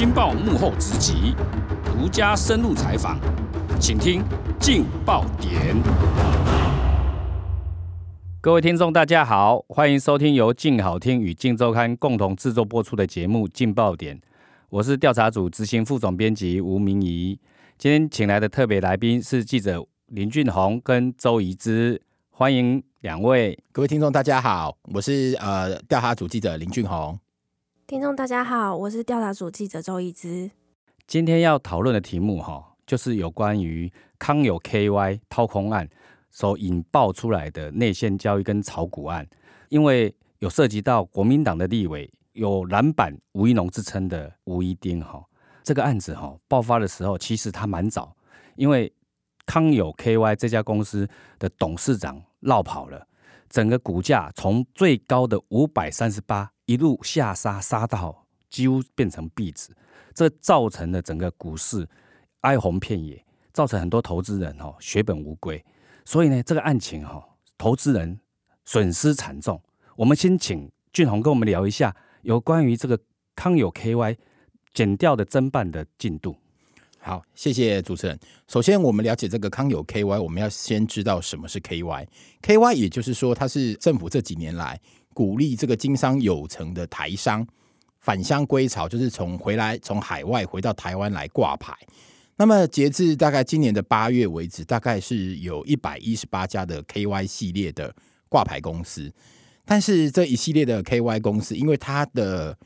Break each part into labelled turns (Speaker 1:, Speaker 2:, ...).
Speaker 1: 金报幕后直击，独家深入采访，请听劲爆点。各位听众，大家好，欢迎收听由劲好听与劲周刊共同制作播出的节目《劲爆点》，我是调查组执行副总编辑吴明仪。今天请来的特别来宾是记者林俊宏跟周怡之，欢迎两位。
Speaker 2: 各位听众，大家好，我是呃调查组记者林俊宏。
Speaker 3: 听众大家好，我是调查组记者周一之。
Speaker 1: 今天要讨论的题目哈，就是有关于康友 KY 掏空案所引爆出来的内线交易跟炒股案，因为有涉及到国民党的立委，有蓝版吴一农之称的吴一丁哈，这个案子哈爆发的时候，其实他蛮早，因为康友 KY 这家公司的董事长绕跑了，整个股价从最高的五百三十八。一路下杀，杀到几乎变成壁纸，这造成了整个股市哀鸿遍野，造成很多投资人哦血本无归。所以呢，这个案情哈，投资人损失惨重。我们先请俊宏跟我们聊一下有关于这个康友 KY 减掉的侦办的进度。
Speaker 2: 好，谢谢主持人。首先，我们了解这个康友 KY，我们要先知道什么是 KY。KY 也就是说，它是政府这几年来。鼓励这个经商有成的台商返乡归巢，就是从回来从海外回到台湾来挂牌。那么截至大概今年的八月为止，大概是有一百一十八家的 KY 系列的挂牌公司。但是这一系列的 KY 公司，因为它的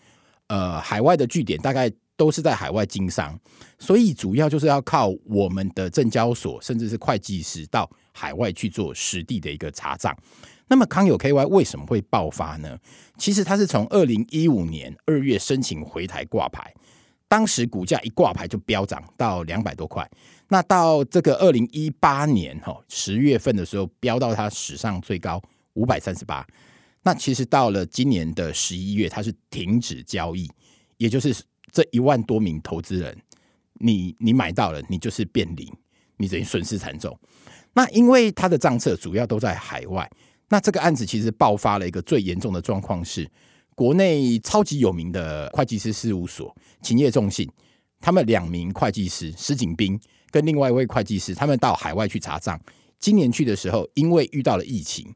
Speaker 2: 呃海外的据点大概都是在海外经商，所以主要就是要靠我们的证交所甚至是会计师到海外去做实地的一个查账。那么康友 KY 为什么会爆发呢？其实它是从二零一五年二月申请回台挂牌，当时股价一挂牌就飙涨到两百多块。那到这个二零一八年哈十月份的时候，飙到它史上最高五百三十八。那其实到了今年的十一月，它是停止交易，也就是这一万多名投资人，你你买到了，你就是变零，你等于损失惨重。那因为它的账册主要都在海外。那这个案子其实爆发了一个最严重的状况是，国内超级有名的会计师事务所勤业众信，他们两名会计师石景斌跟另外一位会计师，他们到海外去查账。今年去的时候，因为遇到了疫情，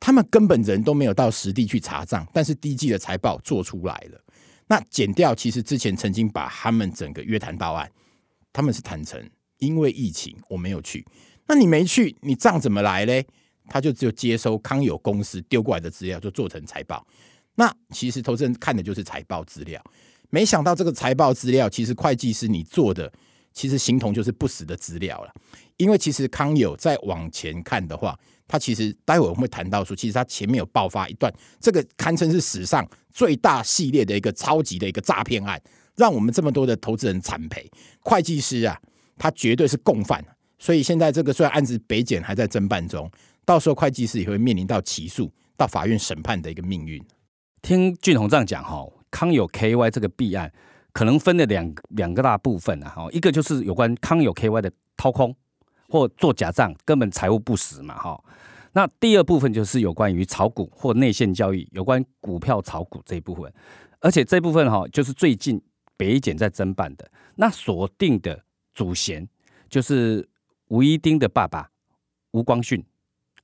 Speaker 2: 他们根本人都没有到实地去查账，但是第一季的财报做出来了。那减掉其实之前曾经把他们整个约谈到案，他们是坦诚，因为疫情我没有去。那你没去，你账怎么来嘞？他就只有接收康友公司丢过来的资料，就做成财报。那其实投资人看的就是财报资料，没想到这个财报资料，其实会计师你做的，其实形同就是不实的资料了。因为其实康友再往前看的话，他其实待会我们会谈到说，其实他前面有爆发一段，这个堪称是史上最大系列的一个超级的一个诈骗案，让我们这么多的投资人惨赔。会计师啊，他绝对是共犯。所以现在这个虽然案子北检还在侦办中。到时候会计师也会面临到起诉、到法院审判的一个命运。
Speaker 1: 听俊宏这样讲哈，康友 KY 这个弊案可能分了两两个大部分啊哈，一个就是有关康友 KY 的掏空或做假账，根本财务不实嘛哈。那第二部分就是有关于炒股或内线交易，有关股票炒股这一部分，而且这部分哈就是最近北检在侦办的。那锁定的主嫌就是吴一丁的爸爸吴光训。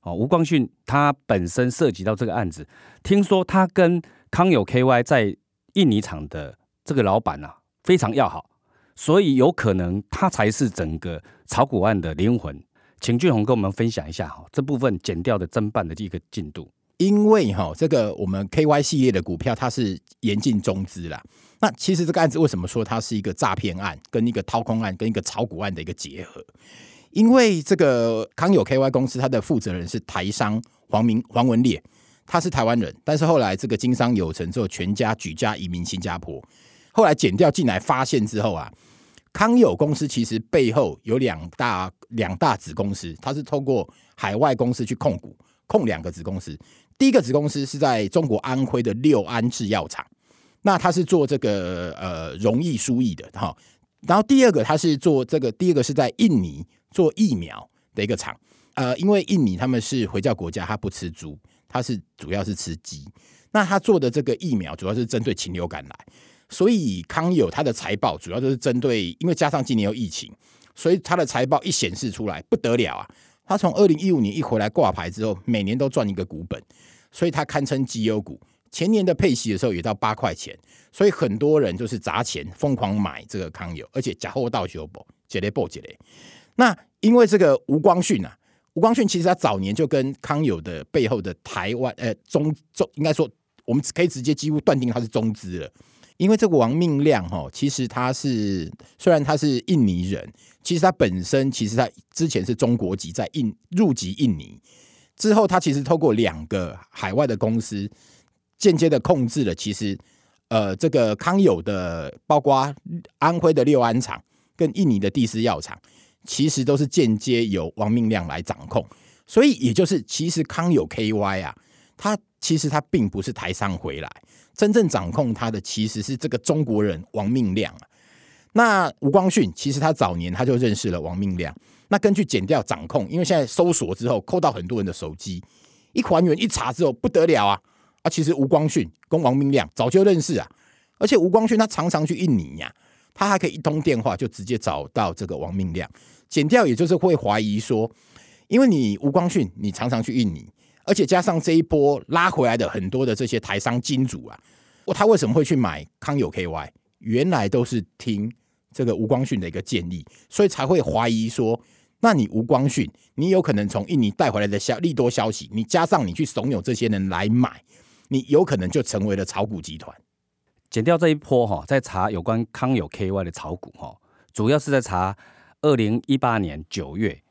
Speaker 1: 哦，吴光训他本身涉及到这个案子，听说他跟康友 KY 在印尼厂的这个老板啊非常要好，所以有可能他才是整个炒股案的灵魂。请俊宏跟我们分享一下哈这部分减掉的侦办的这个进度。
Speaker 2: 因为哈这个我们 KY 系列的股票它是严禁中资啦。那其实这个案子为什么说它是一个诈骗案，跟一个掏空案，跟一个炒股案的一个结合？因为这个康友 KY 公司，它的负责人是台商黄明黄文烈，他是台湾人，但是后来这个经商有成之后，全家举家移民新加坡。后来减掉进来发现之后啊，康友公司其实背后有两大两大子公司，它是透过海外公司去控股，控两个子公司。第一个子公司是在中国安徽的六安制药厂，那它是做这个呃容易输液的哈。然后第二个它是做这个，第二个是在印尼。做疫苗的一个厂，呃，因为印尼他们是回教国家，他不吃猪，他是主要是吃鸡。那他做的这个疫苗主要是针对禽流感来，所以康友他的财报主要就是针对，因为加上今年有疫情，所以他的财报一显示出来不得了啊！他从二零一五年一回来挂牌之后，每年都赚一个股本，所以他堪称绩优股。前年的配息的时候也到八块钱，所以很多人就是砸钱疯狂买这个康友，而且假货到修补，解雷补解雷。那因为这个吴光训啊，吴光训其实他早年就跟康友的背后的台湾呃中中，应该说我们可以直接几乎断定他是中资了。因为这个王命亮哈，其实他是虽然他是印尼人，其实他本身其实他之前是中国籍，在印入籍印尼之后，他其实透过两个海外的公司，间接的控制了其实呃这个康友的，包括安徽的六安厂跟印尼的第四药厂，其实都是间接由王明亮来掌控，所以也就是其实康友 KY 啊，他其实他并不是台商回来。真正掌控他的其实是这个中国人王明亮啊。那吴光训其实他早年他就认识了王明亮。那根据剪掉掌控，因为现在搜索之后扣到很多人的手机，一还原一查之后不得了啊啊！其实吴光训跟王明亮早就认识啊，而且吴光训他常常去印尼呀，他还可以一通电话就直接找到这个王命亮。剪掉也就是会怀疑说，因为你吴光训你常常去印尼。而且加上这一波拉回来的很多的这些台商金主啊，他为什么会去买康友 KY？原来都是听这个吴光训的一个建议，所以才会怀疑说，那你吴光训，你有可能从印尼带回来的消利多消息，你加上你去怂恿这些人来买，你有可能就成为了炒股集团。
Speaker 1: 减掉这一波哈，在查有关康友 KY 的炒股哈，主要是在查二零一八年九月，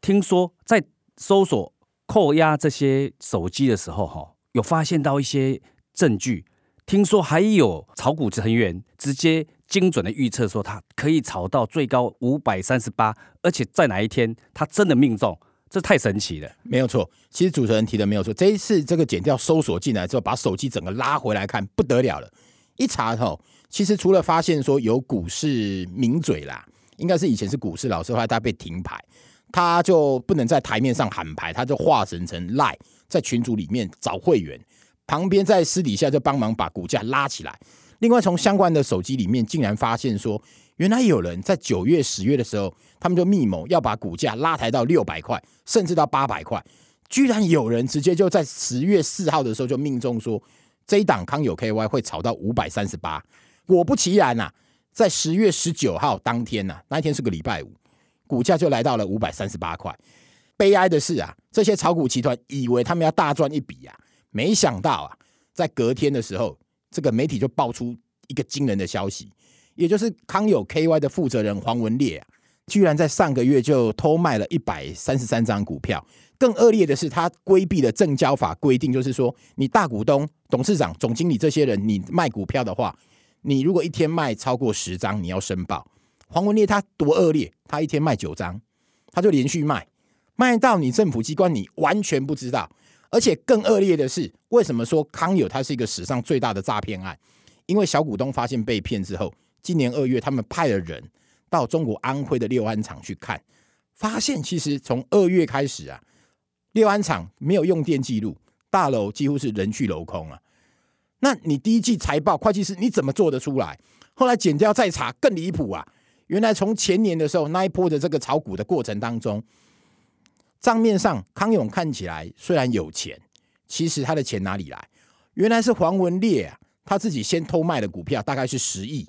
Speaker 1: 听说在搜索。扣押这些手机的时候，哈，有发现到一些证据。听说还有炒股成员直接精准的预测说，它可以炒到最高五百三十八，而且在哪一天它真的命中，这太神奇了。
Speaker 2: 没有错，其实主持人提的没有错。这一次这个剪掉搜索进来之后，把手机整个拉回来看，不得了了。一查吼，其实除了发现说有股市名嘴啦，应该是以前是股市老师，后来他被停牌。他就不能在台面上喊牌，他就化身成赖，在群组里面找会员，旁边在私底下就帮忙把股价拉起来。另外，从相关的手机里面，竟然发现说，原来有人在九月、十月的时候，他们就密谋要把股价拉抬到六百块，甚至到八百块。居然有人直接就在十月四号的时候就命中说，这一档康友 KY 会炒到五百三十八。果不其然呐，在十月十九号当天呐，那一天是个礼拜五。股价就来到了五百三十八块。悲哀的是啊，这些炒股集团以为他们要大赚一笔啊，没想到啊，在隔天的时候，这个媒体就爆出一个惊人的消息，也就是康友 KY 的负责人黄文烈啊，居然在上个月就偷卖了一百三十三张股票。更恶劣的是，他规避了证交法规定，就是说，你大股东、董事长、总经理这些人，你卖股票的话，你如果一天卖超过十张，你要申报。黄文烈他多恶劣，他一天卖九张，他就连续卖，卖到你政府机关你完全不知道。而且更恶劣的是，为什么说康友它是一个史上最大的诈骗案？因为小股东发现被骗之后，今年二月他们派了人到中国安徽的六安厂去看，发现其实从二月开始啊，六安厂没有用电记录，大楼几乎是人去楼空啊。那你第一季财报，会计师你怎么做得出来？后来减掉再查更离谱啊！原来从前年的时候那一波的这个炒股的过程当中，账面上康永看起来虽然有钱，其实他的钱哪里来？原来是黄文烈啊，他自己先偷卖的股票大概是十亿，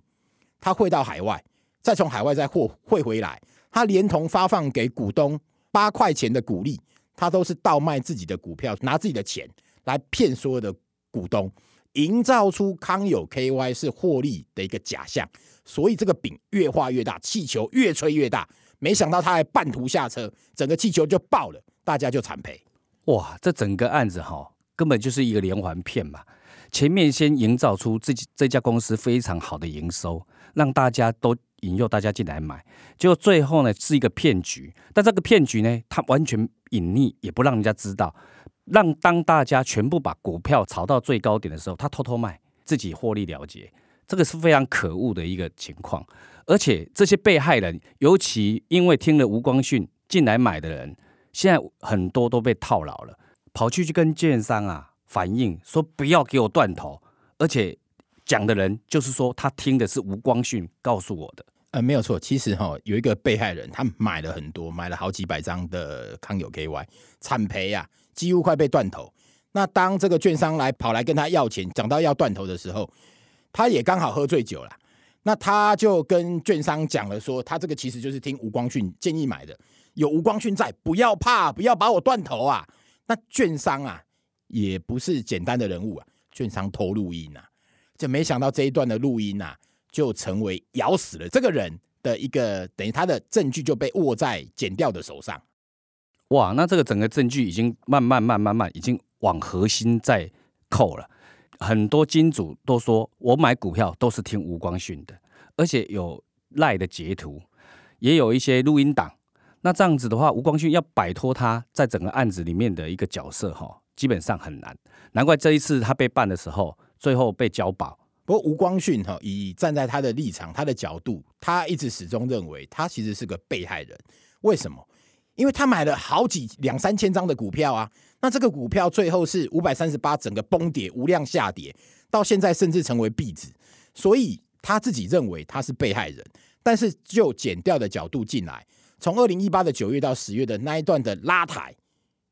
Speaker 2: 他汇到海外，再从海外再汇汇回来，他连同发放给股东八块钱的股利，他都是倒卖自己的股票，拿自己的钱来骗所有的股东，营造出康友 KY 是获利的一个假象。所以这个饼越画越大，气球越吹越大。没想到他还半途下车，整个气球就爆了，大家就惨赔。
Speaker 1: 哇，这整个案子哈，根本就是一个连环骗嘛！前面先营造出自己这家公司非常好的营收，让大家都引诱大家进来买，结果最后呢是一个骗局。但这个骗局呢，它完全隐匿，也不让人家知道，让当大家全部把股票炒到最高点的时候，他偷偷卖，自己获利了结。这个是非常可恶的一个情况，而且这些被害人，尤其因为听了吴光训进来买的人，现在很多都被套牢了，跑去去跟券商啊反映说不要给我断头，而且讲的人就是说他听的是吴光训告诉我的。
Speaker 2: 呃，没有错，其实哈有一个被害人，他买了很多，买了好几百张的康友 KY，惨赔呀，几乎快被断头。那当这个券商来跑来跟他要钱，讲到要断头的时候，他也刚好喝醉酒了。那他就跟券商讲了，说他这个其实就是听吴光训建议买的，有吴光训在，不要怕，不要把我断头啊。那券商啊，也不是简单的人物啊，券商偷录音啊，就没想到这一段的录音啊，就成为咬死了这个人的一个，等于他的证据就被握在剪掉的手上。
Speaker 1: 哇，那这个整个证据已经慢慢慢慢慢已经往核心在扣了。很多金主都说我买股票都是听吴光训的，而且有赖的截图，也有一些录音档。那这样子的话，吴光训要摆脱他在整个案子里面的一个角色，哈，基本上很难。难怪这一次他被办的时候，最后被交保。
Speaker 2: 不过吴光训哈，以站在他的立场、他的角度，他一直始终认为他其实是个被害人。为什么？因为他买了好几两三千张的股票啊。那这个股票最后是五百三十八，整个崩跌，无量下跌，到现在甚至成为壁纸，所以他自己认为他是被害人。但是就减掉的角度进来，从二零一八的九月到十月的那一段的拉抬，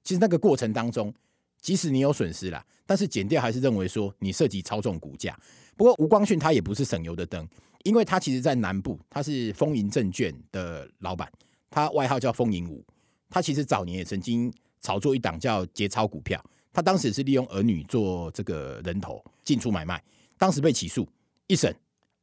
Speaker 2: 其实那个过程当中，即使你有损失了，但是减掉还是认为说你涉及操纵股价。不过吴光训他也不是省油的灯，因为他其实在南部，他是丰盈证券的老板，他外号叫丰盈五，他其实早年也曾经。炒作一档叫节操股票，他当时是利用儿女做这个人头进出买卖，当时被起诉，一审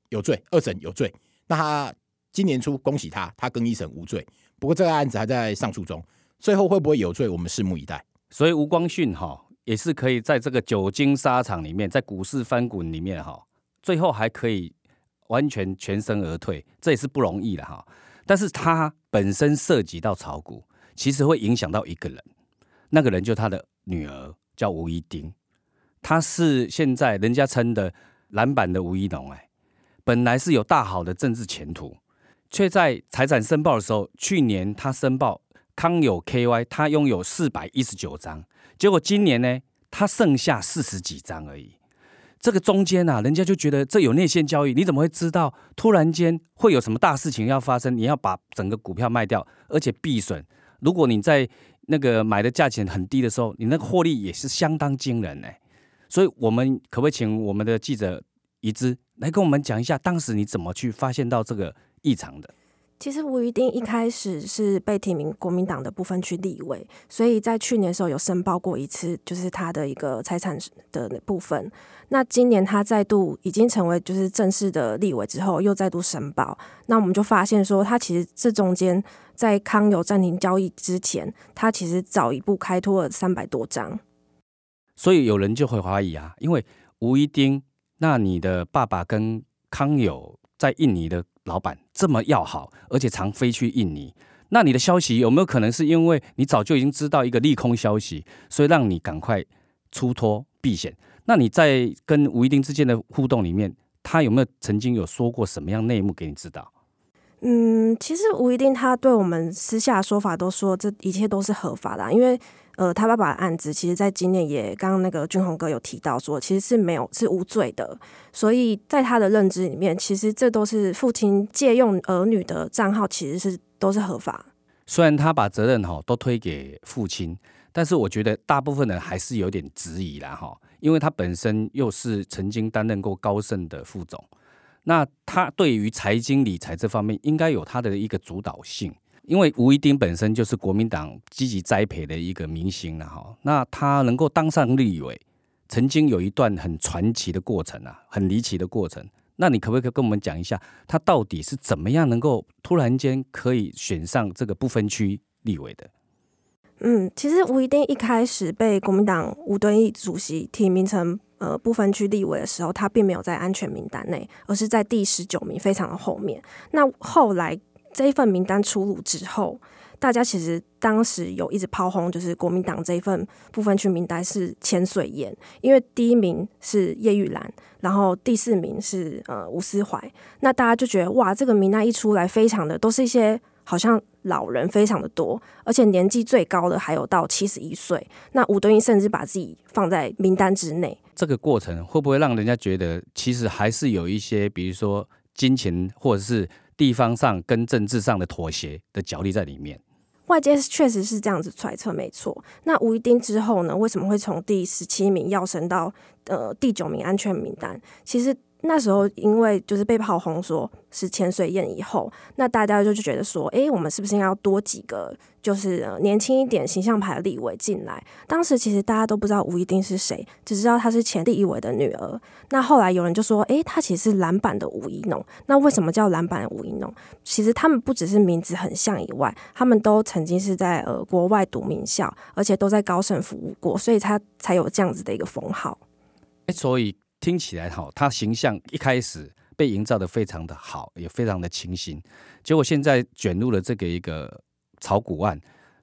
Speaker 2: 有罪，二审有罪。那他今年初恭喜他，他更一审无罪。不过这个案子还在上诉中，最后会不会有罪，我们拭目以待。
Speaker 1: 所以吴光训哈也是可以在这个久经沙场里面，在股市翻滚里面哈，最后还可以完全全身而退，这也是不容易的哈。但是他本身涉及到炒股，其实会影响到一个人。那个人就他的女儿叫吴一丁，他是现在人家称的篮板的吴一农哎，本来是有大好的政治前途，却在财产申报的时候，去年他申报康友 KY，他拥有四百一十九张，结果今年呢，他剩下四十几张而已。这个中间啊，人家就觉得这有内线交易，你怎么会知道突然间会有什么大事情要发生？你要把整个股票卖掉，而且避损。如果你在那个买的价钱很低的时候，你那个获利也是相当惊人哎，所以我们可不可以请我们的记者一之来跟我们讲一下，当时你怎么去发现到这个异常的？
Speaker 3: 其实吴一丁一开始是被提名国民党的部分区立委，所以在去年的时候有申报过一次，就是他的一个财产的部分。那今年他再度已经成为就是正式的立委之后，又再度申报。那我们就发现说，他其实这中间在康友暂停交易之前，他其实早一步开脱了三百多张。
Speaker 1: 所以有人就会怀疑啊，因为吴一丁，那你的爸爸跟康友在印尼的。老板这么要好，而且常飞去印尼，那你的消息有没有可能是因为你早就已经知道一个利空消息，所以让你赶快出脱避险？那你在跟吴一丁之间的互动里面，他有没有曾经有说过什么样内幕给你知道？
Speaker 3: 嗯，其实吴一定他对我们私下说法都说这一切都是合法的，因为。呃，他爸爸的案子，其实在今年也刚刚那个俊宏哥有提到说，其实是没有是无罪的，所以在他的认知里面，其实这都是父亲借用儿女的账号，其实是都是合法。
Speaker 1: 虽然他把责任哈都推给父亲，但是我觉得大部分人还是有点质疑啦哈，因为他本身又是曾经担任过高盛的副总，那他对于财经理财这方面应该有他的一个主导性。因为吴一丁本身就是国民党积极栽培的一个明星了哈，那他能够当上立委，曾经有一段很传奇的过程啊，很离奇的过程。那你可不可以跟我们讲一下，他到底是怎么样能够突然间可以选上这个不分区立委的？
Speaker 3: 嗯，其实吴一丁一开始被国民党吴敦义主席提名成呃不分区立委的时候，他并没有在安全名单内，而是在第十九名，非常的后面。那后来。这一份名单出炉之后，大家其实当时有一直炮轰，就是国民党这一份部分区名单是千岁宴，因为第一名是叶玉兰，然后第四名是呃吴思怀，那大家就觉得哇，这个名单一出来，非常的都是一些好像老人非常的多，而且年纪最高的还有到七十一岁。那吴敦义甚至把自己放在名单之内。
Speaker 1: 这个过程会不会让人家觉得，其实还是有一些，比如说金钱或者是地方上跟政治上的妥协的角力在里面？
Speaker 3: 外界确实是这样子揣测，没错。那吴一丁之后呢？为什么会从第十七名要升到呃第九名安全名单？其实。那时候，因为就是被炮轰说是潜水宴以后，那大家就就觉得说，哎，我们是不是应该要多几个，就是年轻一点形象牌的立委进来？当时其实大家都不知道吴一丁是谁，只知道她是前第一委的女儿。那后来有人就说，哎，她其实是蓝版的吴一农。那为什么叫蓝版吴一农？其实他们不只是名字很像以外，他们都曾经是在呃国外读名校，而且都在高盛服务过，所以他才有这样子的一个封号。
Speaker 1: 哎，所以。听起来哈，他形象一开始被营造的非常的好，也非常的清新。结果现在卷入了这个一个炒股案，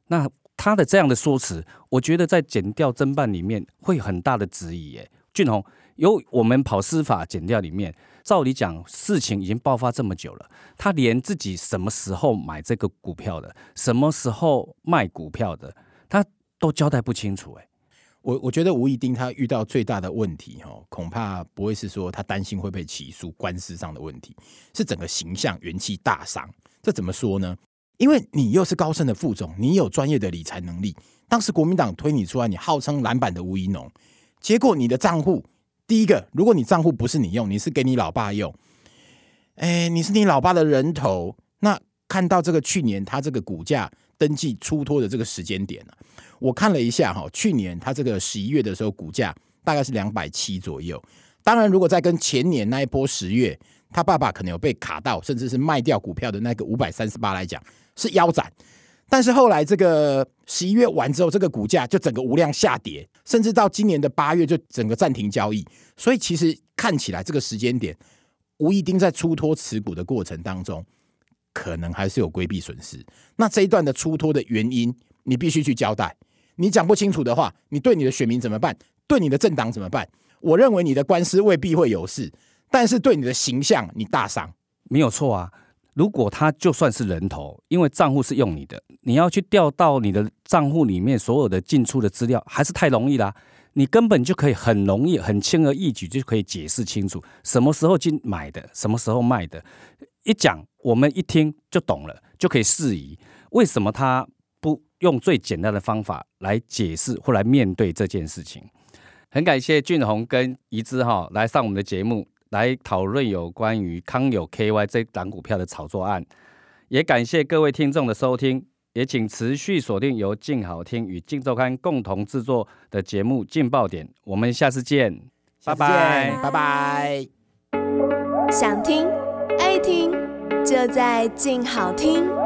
Speaker 1: 那他的这样的说辞，我觉得在减掉侦办里面会很大的质疑。耶。俊宏，由我们跑司法减掉里面，照理讲事情已经爆发这么久了，他连自己什么时候买这个股票的，什么时候卖股票的，他都交代不清楚。哎。
Speaker 2: 我我觉得吴以丁他遇到最大的问题哈，恐怕不会是说他担心会被起诉官司上的问题，是整个形象元气大伤。这怎么说呢？因为你又是高盛的副总，你有专业的理财能力。当时国民党推你出来，你号称篮板的吴一农，结果你的账户，第一个，如果你账户不是你用，你是给你老爸用，哎，你是你老爸的人头，那看到这个去年他这个股价登记出脱的这个时间点呢？我看了一下哈，去年它这个十一月的时候，股价大概是两百七左右。当然，如果再跟前年那一波十月，他爸爸可能有被卡到，甚至是卖掉股票的那个五百三十八来讲，是腰斩。但是后来这个十一月完之后，这个股价就整个无量下跌，甚至到今年的八月就整个暂停交易。所以其实看起来这个时间点，吴一丁在出脱持股的过程当中，可能还是有规避损失。那这一段的出脱的原因，你必须去交代。你讲不清楚的话，你对你的选民怎么办？对你的政党怎么办？我认为你的官司未必会有事，但是对你的形象你大伤，
Speaker 1: 没有错啊。如果他就算是人头，因为账户是用你的，你要去调到你的账户里面所有的进出的资料，还是太容易啦。你根本就可以很容易、很轻而易举就可以解释清楚，什么时候进买的，什么时候卖的，一讲我们一听就懂了，就可以释疑。为什么他不？用最简单的方法来解释或来面对这件事情。很感谢俊宏跟怡之哈来上我们的节目，来讨论有关于康友 KY 这档股票的炒作案。也感谢各位听众的收听，也请持续锁定由静好听与静周刊共同制作的节目《劲爆点》。我们下次见，拜拜，
Speaker 2: 拜拜。
Speaker 4: 想听爱听，就在静好听。